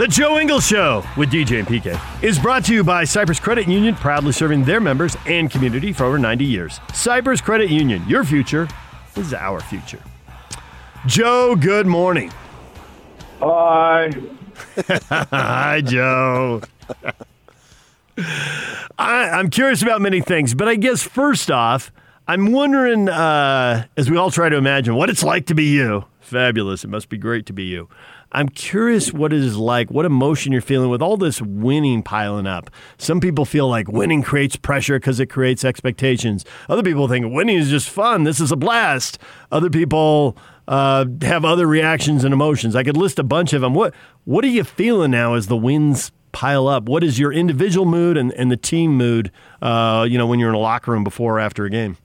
The Joe Ingles Show with DJ and PK is brought to you by Cyprus Credit Union, proudly serving their members and community for over 90 years. Cyprus Credit Union, your future is our future. Joe, good morning. Hi. Hi, Joe. I, I'm curious about many things, but I guess first off, I'm wondering, uh, as we all try to imagine, what it's like to be you. Fabulous. It must be great to be you. I'm curious what it is like, what emotion you're feeling with all this winning piling up. Some people feel like winning creates pressure because it creates expectations. Other people think winning is just fun. This is a blast. Other people uh, have other reactions and emotions. I could list a bunch of them. What What are you feeling now as the wins pile up? What is your individual mood and, and the team mood? Uh, you know, when you're in a locker room before or after a game.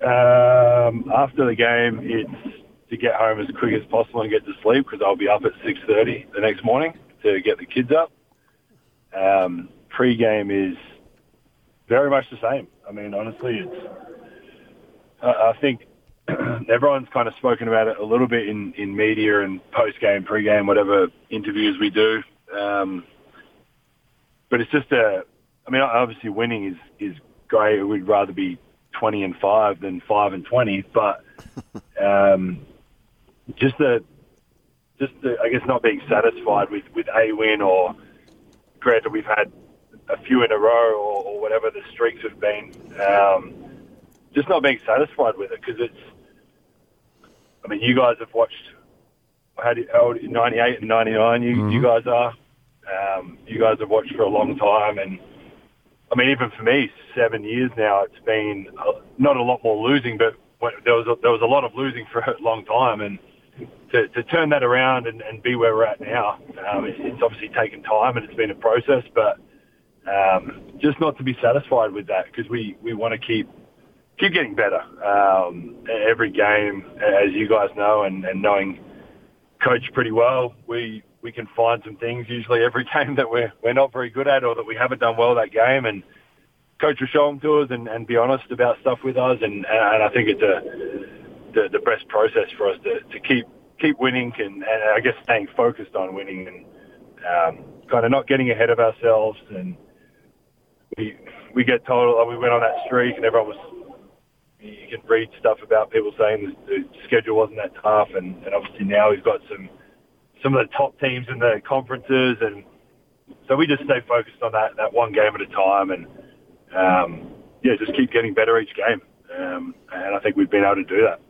Um, after the game, it's to get home as quick as possible and get to sleep because I'll be up at 6.30 the next morning to get the kids up. Um, pre-game is very much the same. I mean, honestly, it's. I I think everyone's kind of spoken about it a little bit in, in media and post-game, pre-game, whatever interviews we do. Um, but it's just a. I mean, obviously, winning is is great. We'd rather be 20 and five than five and 20, but um, just the just the, I guess not being satisfied with with a win or granted we've had a few in a row or, or whatever the streaks have been. Um, just not being satisfied with it because it's. I mean, you guys have watched. How, do, how old, 98 and 99, you, you guys are. Um, you guys have watched for a long time, and I mean, even for me, seven years now, it's been uh, not a lot more losing, but when, there was a, there was a lot of losing for a long time, and to, to turn that around and, and be where we're at now, um, it's, it's obviously taken time and it's been a process, but um, just not to be satisfied with that because we, we want to keep keep getting better. Um, every game, as you guys know, and, and knowing coach pretty well, we we can find some things usually every game that we're we're not very good at or that we haven't done well that game, and coach will show them to us and, and be honest about stuff with us, and and I think it's a the, the best process for us to, to keep keep winning and, and I guess staying focused on winning and um, kind of not getting ahead of ourselves. And we we get told like, we went on that streak and everyone was. You can read stuff about people saying the, the schedule wasn't that tough, and, and obviously now we've got some some of the top teams in the conferences, and so we just stay focused on that that one game at a time, and um, yeah, just keep getting better each game. Um, and I think we've been able to do that.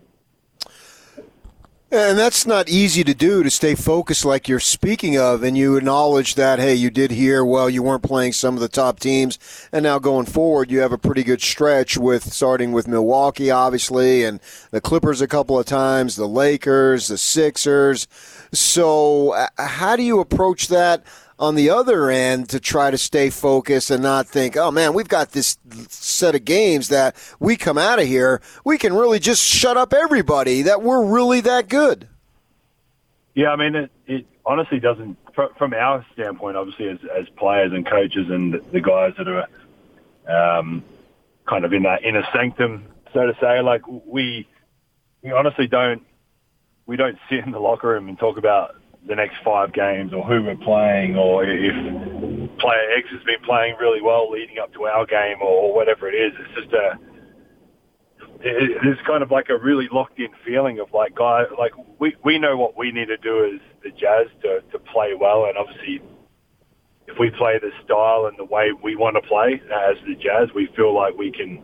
And that's not easy to do to stay focused like you're speaking of. And you acknowledge that, hey, you did hear, well, you weren't playing some of the top teams. And now going forward, you have a pretty good stretch with starting with Milwaukee, obviously, and the Clippers a couple of times, the Lakers, the Sixers. So, uh, how do you approach that? On the other end to try to stay focused and not think, oh man, we've got this set of games that we come out of here, we can really just shut up everybody, that we're really that good. Yeah, I mean, it, it honestly doesn't, from our standpoint, obviously, as, as players and coaches and the guys that are um, kind of in that inner sanctum, so to say, like we, we honestly don't, we don't sit in the locker room and talk about the next five games or who we're playing or if player X has been playing really well leading up to our game or whatever it is. It's just a it's kind of like a really locked in feeling of like guy like we we know what we need to do as the Jazz to to play well and obviously if we play the style and the way we want to play as the Jazz, we feel like we can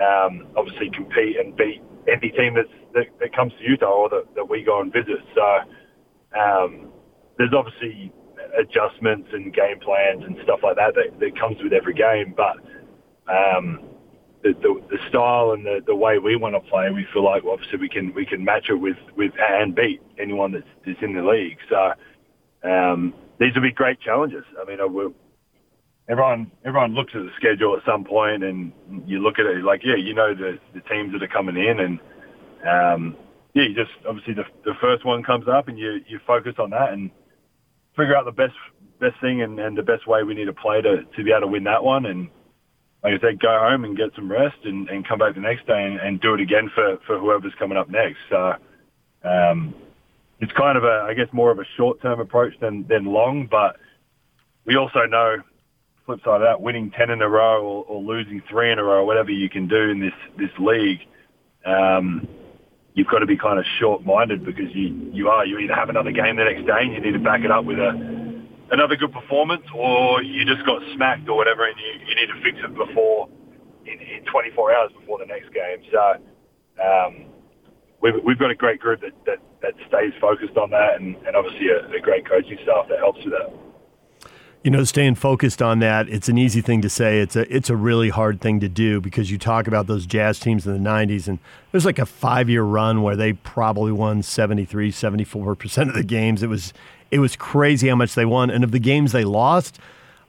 um, obviously compete and beat any team that's, that, that comes to Utah or that, that we go and visit. So um, there's obviously adjustments and game plans and stuff like that that, that comes with every game, but um, the, the, the style and the, the way we want to play, we feel like obviously we can we can match it with, with and beat anyone that's, that's in the league. So um, these will be great challenges. I mean, we're, everyone everyone looks at the schedule at some point, and you look at it like, yeah, you know the the teams that are coming in, and um, yeah, you just obviously the the first one comes up, and you you focus on that and figure out the best best thing and, and the best way we need to play to to be able to win that one, and like I said, go home and get some rest, and, and come back the next day and, and do it again for for whoever's coming up next. So. Um, it's kind of a, I guess, more of a short-term approach than, than long, but we also know flip side of that, winning 10 in a row or, or losing three in a row, whatever you can do in this, this league, um, you've got to be kind of short-minded because you, you are, you either have another game the next day and you need to back it up with a, another good performance or you just got smacked or whatever and you, you need to fix it before, in, in 24 hours before the next game. So, um, we've, we've got a great group that, that, that stays focused on that and, and obviously a, a great coaching staff that helps with that. You know, staying focused on that, it's an easy thing to say. It's a it's a really hard thing to do because you talk about those jazz teams in the 90s and there's like a 5-year run where they probably won 73, 74% of the games. It was it was crazy how much they won and of the games they lost,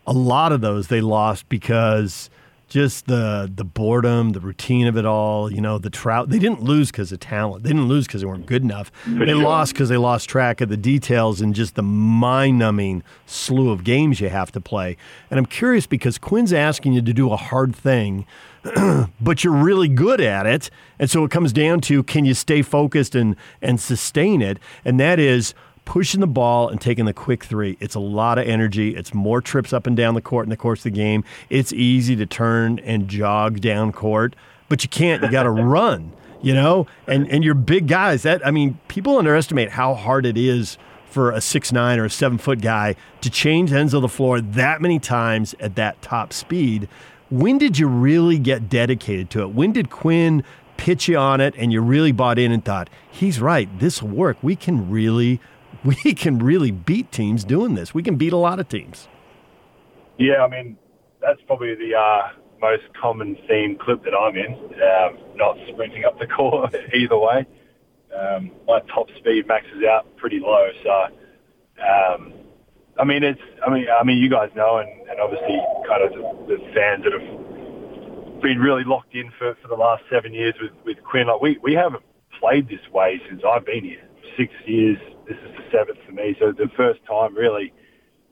a lot of those they lost because just the the boredom, the routine of it all. You know, the trout. They didn't lose because of talent. They didn't lose because they weren't good enough. For they sure. lost because they lost track of the details and just the mind-numbing slew of games you have to play. And I'm curious because Quinn's asking you to do a hard thing. but you're really good at it. And so it comes down to can you stay focused and, and sustain it? And that is pushing the ball and taking the quick three. It's a lot of energy. It's more trips up and down the court in the course of the game. It's easy to turn and jog down court, but you can't. You got to run, you know? And, and you're big guys. That I mean, people underestimate how hard it is for a six nine or a seven foot guy to change ends of the floor that many times at that top speed. When did you really get dedicated to it? When did Quinn pitch you on it and you really bought in and thought, he's right, this will work. We can really we can really beat teams doing this. We can beat a lot of teams. Yeah, I mean, that's probably the uh, most common theme clip that I'm in. Um, not sprinting up the court either way. Um, my top speed maxes out pretty low, so um, I mean, it's. I mean, I mean, you guys know, and, and obviously, kind of the, the fans that have been really locked in for, for the last seven years with with Quinn. Like we we haven't played this way since I've been here. Six years this is the seventh for me. So the first time really,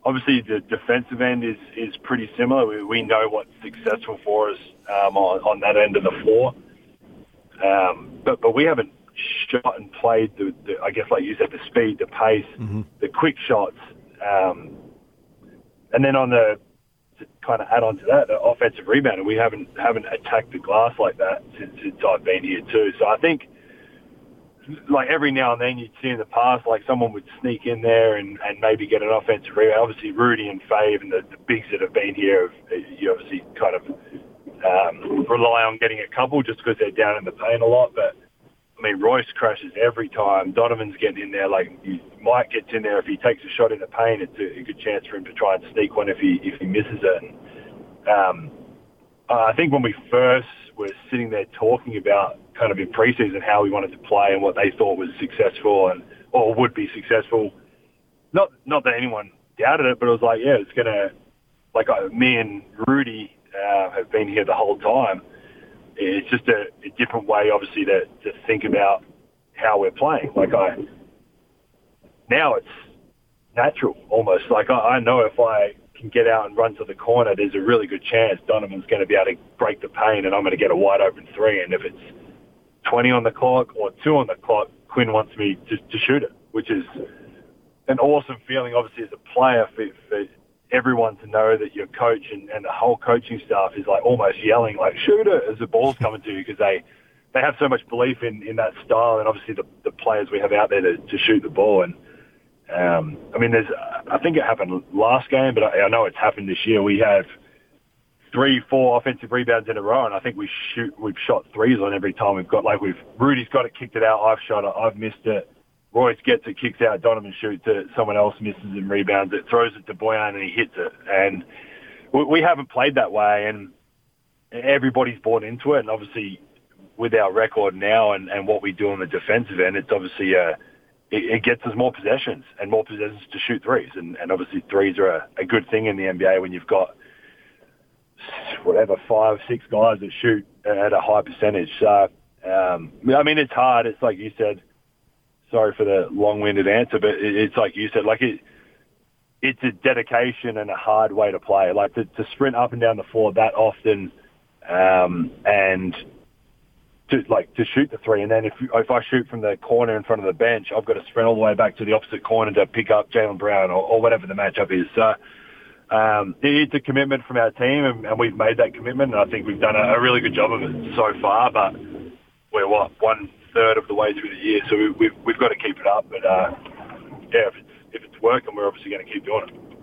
obviously the defensive end is, is pretty similar. We, we know what's successful for us um, on, on that end of the floor. Um, but, but we haven't shot and played the, the, I guess like you said, the speed, the pace, mm-hmm. the quick shots. Um, and then on the, to kind of add on to that, the offensive rebound, we haven't, haven't attacked the glass like that since, since I've been here too. So I think, like every now and then you'd see in the past, like someone would sneak in there and, and maybe get an offensive rebound. Obviously, Rudy and Fave and the, the bigs that have been here, you obviously kind of um, rely on getting a couple just because they're down in the paint a lot. But I mean, Royce crashes every time. Donovan's getting in there. Like Mike gets in there if he takes a shot in the paint, it's a, a good chance for him to try and sneak one if he if he misses it. And, um, I think when we first were sitting there talking about kind of in preseason how we wanted to play and what they thought was successful and or would be successful. Not not that anyone doubted it, but it was like, yeah, it's gonna like uh, me and Rudy uh, have been here the whole time. It's just a, a different way, obviously, to to think about how we're playing. Like I now it's natural almost. Like I, I know if I can get out and run to the corner, there's a really good chance Donovan's going to be able to break the paint and I'm going to get a wide open three. And if it's 20 on the clock or two on the clock, Quinn wants me to, to shoot it, which is an awesome feeling, obviously, as a player for, for everyone to know that your coach and, and the whole coaching staff is like almost yelling, like, shoot it as the ball's coming to you because they, they have so much belief in, in that style and obviously the, the players we have out there to, to shoot the ball. And, um, I mean, there's, I think it happened last game, but I, I know it's happened this year. We have three, four offensive rebounds in a row, and I think we shoot, we've shot threes on every time we've got. Like we've Rudy's got it, kicked it out. I've shot it, I've missed it. Royce gets it, kicks out. Donovan shoots it. Someone else misses and rebounds it, throws it to Bojan, and he hits it. And we, we haven't played that way. And everybody's bought into it, and obviously with our record now and, and what we do on the defensive end, it's obviously uh, it, it gets us more possessions and more possessions to shoot threes, and, and obviously threes are a, a good thing in the NBA when you've got whatever five, six guys that shoot at a high percentage. So um, I mean, it's hard. It's like you said. Sorry for the long-winded answer, but it's like you said. Like it, it's a dedication and a hard way to play. Like to, to sprint up and down the floor that often, um, and to like to shoot the three, and then if if I shoot from the corner in front of the bench, I've got to sprint all the way back to the opposite corner to pick up Jaylen Brown or, or whatever the matchup is. So um, it's a commitment from our team, and, and we've made that commitment, and I think we've done a, a really good job of it so far. But we're what one third of the way through the year, so we, we've we've got to keep it up. But uh, yeah, if it's if it's working, we're obviously going to keep doing it.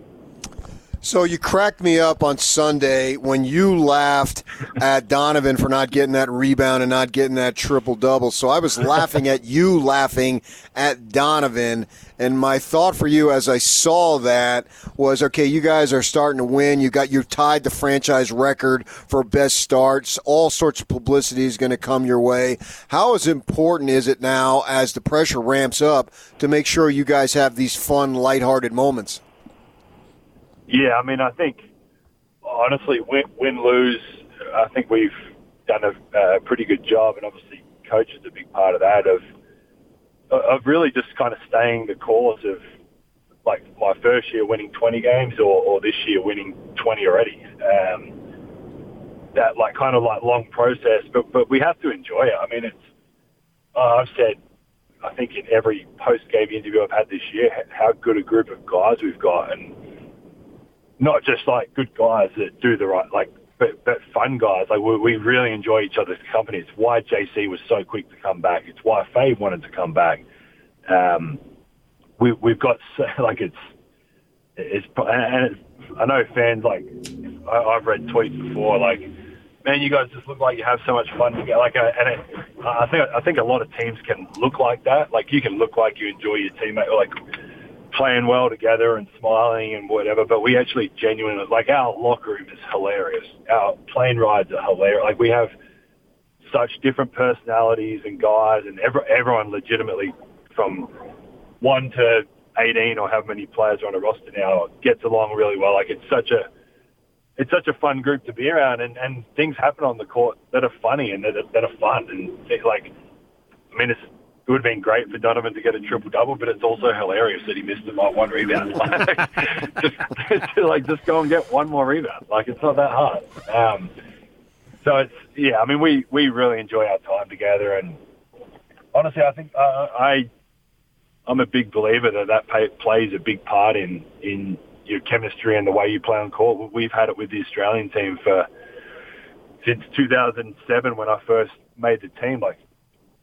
So you cracked me up on Sunday when you laughed at Donovan for not getting that rebound and not getting that triple double. So I was laughing at you laughing at Donovan. And my thought for you as I saw that was, okay, you guys are starting to win. You got you tied the franchise record for best starts. All sorts of publicity is going to come your way. How as important is it now as the pressure ramps up to make sure you guys have these fun, lighthearted moments? Yeah, I mean, I think honestly, win, win lose, I think we've done a, a pretty good job, and obviously, coach is a big part of that of of really just kind of staying the course of like my first year winning 20 games or, or this year winning 20 already. Um, that like kind of like long process, but but we have to enjoy it. I mean, it's uh, I've said I think in every post game interview I've had this year how good a group of guys we've got, and not just like good guys that do the right, like, but, but fun guys. Like we, we really enjoy each other's company. It's why JC was so quick to come back. It's why Fave wanted to come back. Um, we, we've got like it's, it's, and it's, I know fans like, I, I've read tweets before, like, man, you guys just look like you have so much fun together. Like, uh, and it, I think I think a lot of teams can look like that. Like, you can look like you enjoy your teammate. Like, playing well together and smiling and whatever, but we actually genuinely, like our locker room is hilarious. Our plane rides are hilarious. Like we have such different personalities and guys and every, everyone legitimately from one to 18 or however many players are on a roster now gets along really well. Like it's such a, it's such a fun group to be around and, and things happen on the court that are funny and that that are fun. And like, I mean, it's, it would have been great for Donovan to get a triple double, but it's also hilarious that he missed it by one rebound. Like, just, like just go and get one more rebound. Like it's not that hard. Um, so it's yeah. I mean, we we really enjoy our time together, and honestly, I think uh, I I'm a big believer that that pay, plays a big part in in your chemistry and the way you play on court. We've had it with the Australian team for since 2007 when I first made the team. Like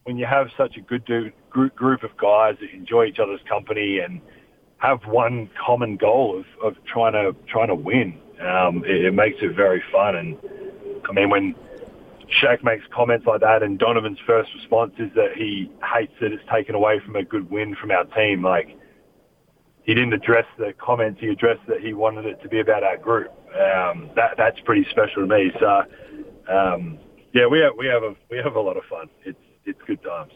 when you have such a good group, group of guys that enjoy each other's company and have one common goal of, of trying to trying to win, um, it, it makes it very fun. And I mean, when Shaq makes comments like that, and Donovan's first response is that he hates that it's taken away from a good win from our team. Like he didn't address the comments; he addressed that he wanted it to be about our group. Um, that that's pretty special to me. So um, yeah, we have we have a we have a lot of fun. It's it's good times.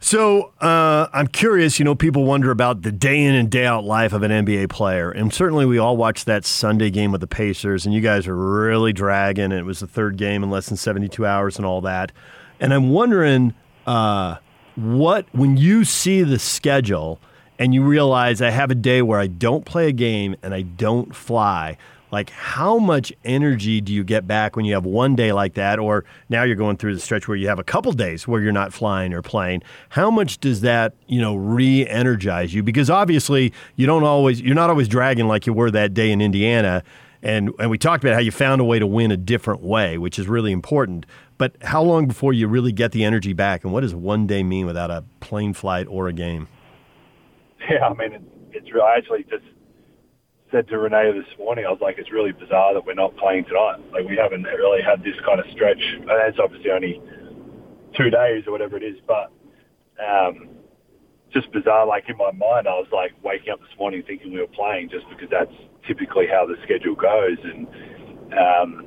So uh, I'm curious. You know, people wonder about the day in and day out life of an NBA player, and certainly we all watched that Sunday game with the Pacers, and you guys are really dragging. It was the third game in less than 72 hours, and all that. And I'm wondering uh, what when you see the schedule and you realize I have a day where I don't play a game and I don't fly like how much energy do you get back when you have one day like that? Or now you're going through the stretch where you have a couple days where you're not flying or playing. How much does that you know re-energize you? Because obviously you don't always you're not always dragging like you were that day in indiana. And and we talked about how you found a way to win a different way which is really important. But how long before you really get the energy back? And what does one day mean without a plane flight or a game? Yeah i mean it's, it's actually just said to Renae this morning, I was like, it's really bizarre that we're not playing tonight. Like we haven't really had this kind of stretch. And it's obviously only two days or whatever it is, but um, just bizarre. Like in my mind, I was like waking up this morning thinking we were playing just because that's typically how the schedule goes. And um,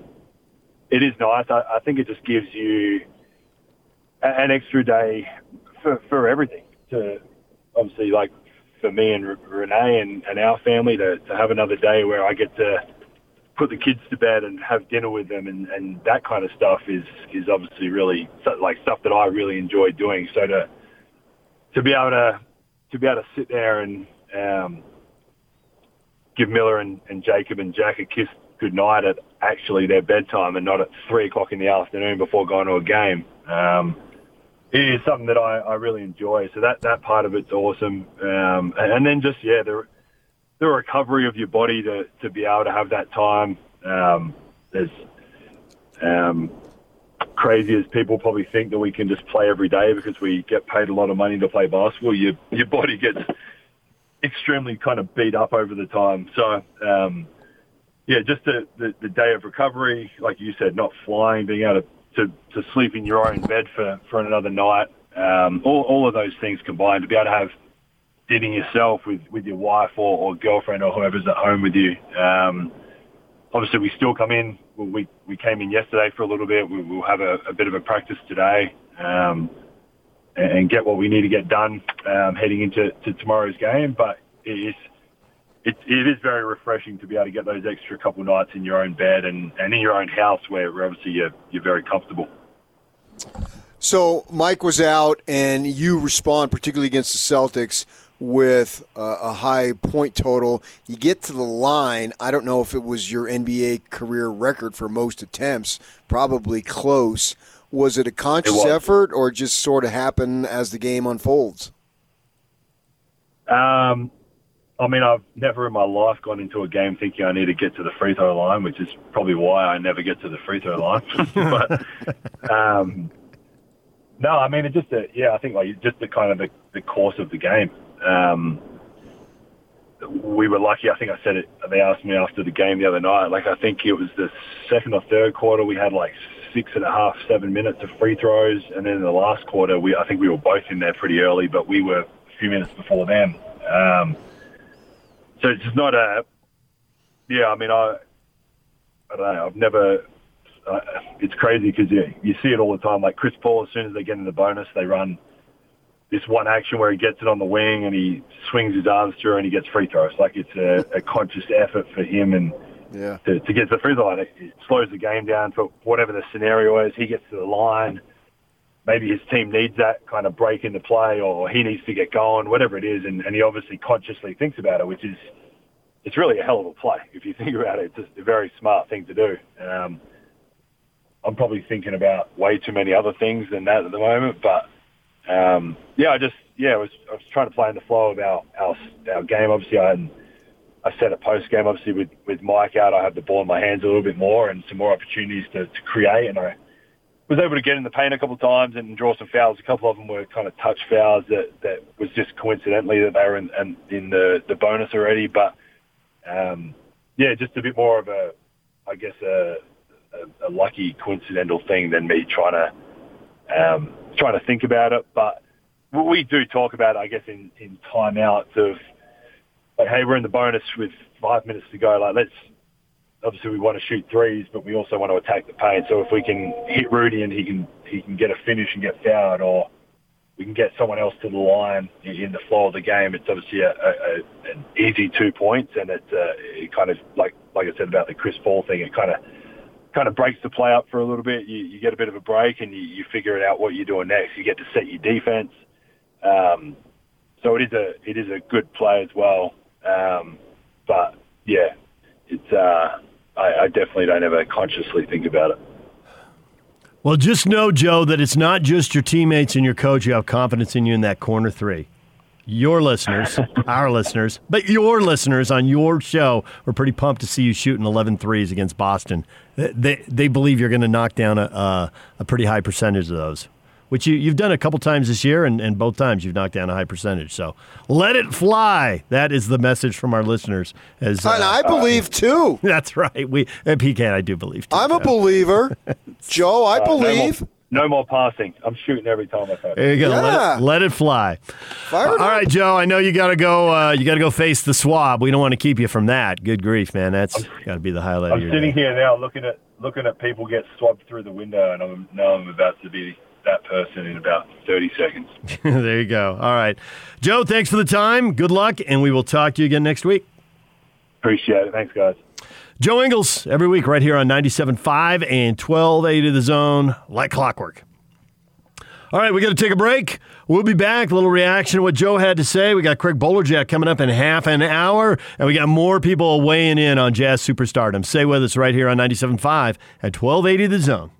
it is nice. I, I think it just gives you an extra day for, for everything. To obviously, like for me and Renae and, and our family, to, to have another day where I get to put the kids to bed and have dinner with them, and, and that kind of stuff is is obviously really like stuff that I really enjoy doing. So to to be able to to be able to sit there and um, give Milla and, and Jacob and Jack a kiss goodnight at actually their bedtime and not at three o'clock in the afternoon before going to a game. Um, it is something that I, I really enjoy. So that, that part of it's awesome. Um, and, then just, yeah, the, the recovery of your body to, to be able to have that time. Um, there's, um, crazy as people probably think that we can just play every day because we get paid a lot of money to play basketball. Your, your body gets extremely kind of beat up over the time. So, um, yeah, just the, the, the day of recovery, like you said, not flying, being able to, to, to sleep in your own bed for, for another night, um, all, all of those things combined to be able to have dinner yourself with, with your wife or, or girlfriend or whoever's at home with you. Um, obviously, we still come in. We, we came in yesterday for a little bit. We, we'll have a, a bit of a practice today um, and, get what we need to get done um, heading into to tomorrow's game. But it is it, it is very refreshing to be able to get those extra couple nights in your own bed and, and in your own house where, obviously you're, you're very comfortable. So Mike was out, and you respond particularly against the Celtics with uh, a high point total. You get to the line. I don't know if it was your NBA career record for most attempts. Probably close. Was it a conscious was. effort, or just sort of happen as the game unfolds? Um, I mean, I've never in my life gone into a game thinking I need to get to the free throw line, which is probably why I never get to the free throw line. but um, no, I mean, it just a, yeah, I think like just the kind of the, the course of the game. Um, we were lucky. I think I said it. They asked me after the game the other night. Like I think it was the second or third quarter. We had like six and a half, seven minutes of free throws, and then in the last quarter, we I think we were both in there pretty early, but we were a few minutes before them. Um, so it's not a. Yeah, I mean, I. I don't know. I've never. Uh, it's crazy because you you see it all the time. Like Chris Paul, as soon as they get in the bonus, they run this one action where he gets it on the wing and he swings his arms through and he gets free throws. Like it's a, a conscious effort for him and Yeah. to, to get to the free throw line. It, it slows the game down for whatever the scenario is. He gets to the line. Maybe his team needs that kind of break in the play or he needs to get going, whatever it is. And, and he obviously consciously thinks about it, which is, it's really a hell of a play. If you think about it, it's just a very smart thing to do. Um, I'm probably thinking about way too many other things than that at the moment, but um, yeah, I just yeah, I was I was trying to play in the flow of our our, our game. Obviously, I had, I set a post game. Obviously, with with Mike out, I had the ball in my hands a little bit more and some more opportunities to, to create. And I was able to get in the paint a couple of times and draw some fouls. A couple of them were kind of touch fouls that that was just coincidentally that they were in in, in the the bonus already. But um, yeah, just a bit more of a I guess a, a, a lucky coincidental thing than me trying to um, trying to think about it. But we do talk about I guess, in, in timeouts of, like, hey, we're in the bonus with five minutes to go. Like, let's, obviously we want to shoot threes, but we also want to attack the paint. So if we can hit Rudy and he can, he can get a finish and get fouled or we can get someone else to the line in, the flow of the game, it's obviously a, a, an easy two points. And it, uh, it kind of, like, like I said about the Chris Paul thing, it kind of, kind of breaks the play up for a little bit. You, you get a bit of a break and you, you figure it out what you're doing next. You get to set your defense. Um, so it is a it is a good play as well. Um, but yeah, it's uh, I, I definitely don't ever consciously think about it. Well, just know, Joe, that it's not just your teammates and your coach who have confidence in you in that corner three. Your listeners, our listeners, but your listeners on your show were pretty pumped to see you shooting 11 threes against Boston. They, they, they believe you're going to knock down a, a, a pretty high percentage of those, which you, you've done a couple times this year, and, and both times you've knocked down a high percentage. So let it fly. That is the message from our listeners. As uh, And I believe too. That's right. We uh, PK, and I do believe. Too, I'm a Joe. believer. Joe, I Uh, no more- believe. No more passing. I'm shooting every time I touch. There you go. Let, it, let it fly. Fire All up. right, Joe. I know you got to go. Uh, you got to go face the swab. We don't want to keep you from that. Good grief, man. That's got to be the highlight I'm your sitting day. here now looking at looking at people get swabbed through the window, and I'm, now I'm about to be that person in about 30 seconds. there you go. All right. Joe, thanks for the time. Good luck, and we will talk to you again next week. Appreciate it. Thanks, guys. Joe Ingles, every week right here on 97.5 and 1280 The Zone, like clockwork. All right, we got to take a break. We'll be back. A little reaction to what Joe had to say. We got Craig Bolerjack coming up in half an hour, and we got more people weighing in on jazz superstardom. Stay with us right here on 97.5 at 1280 The Zone.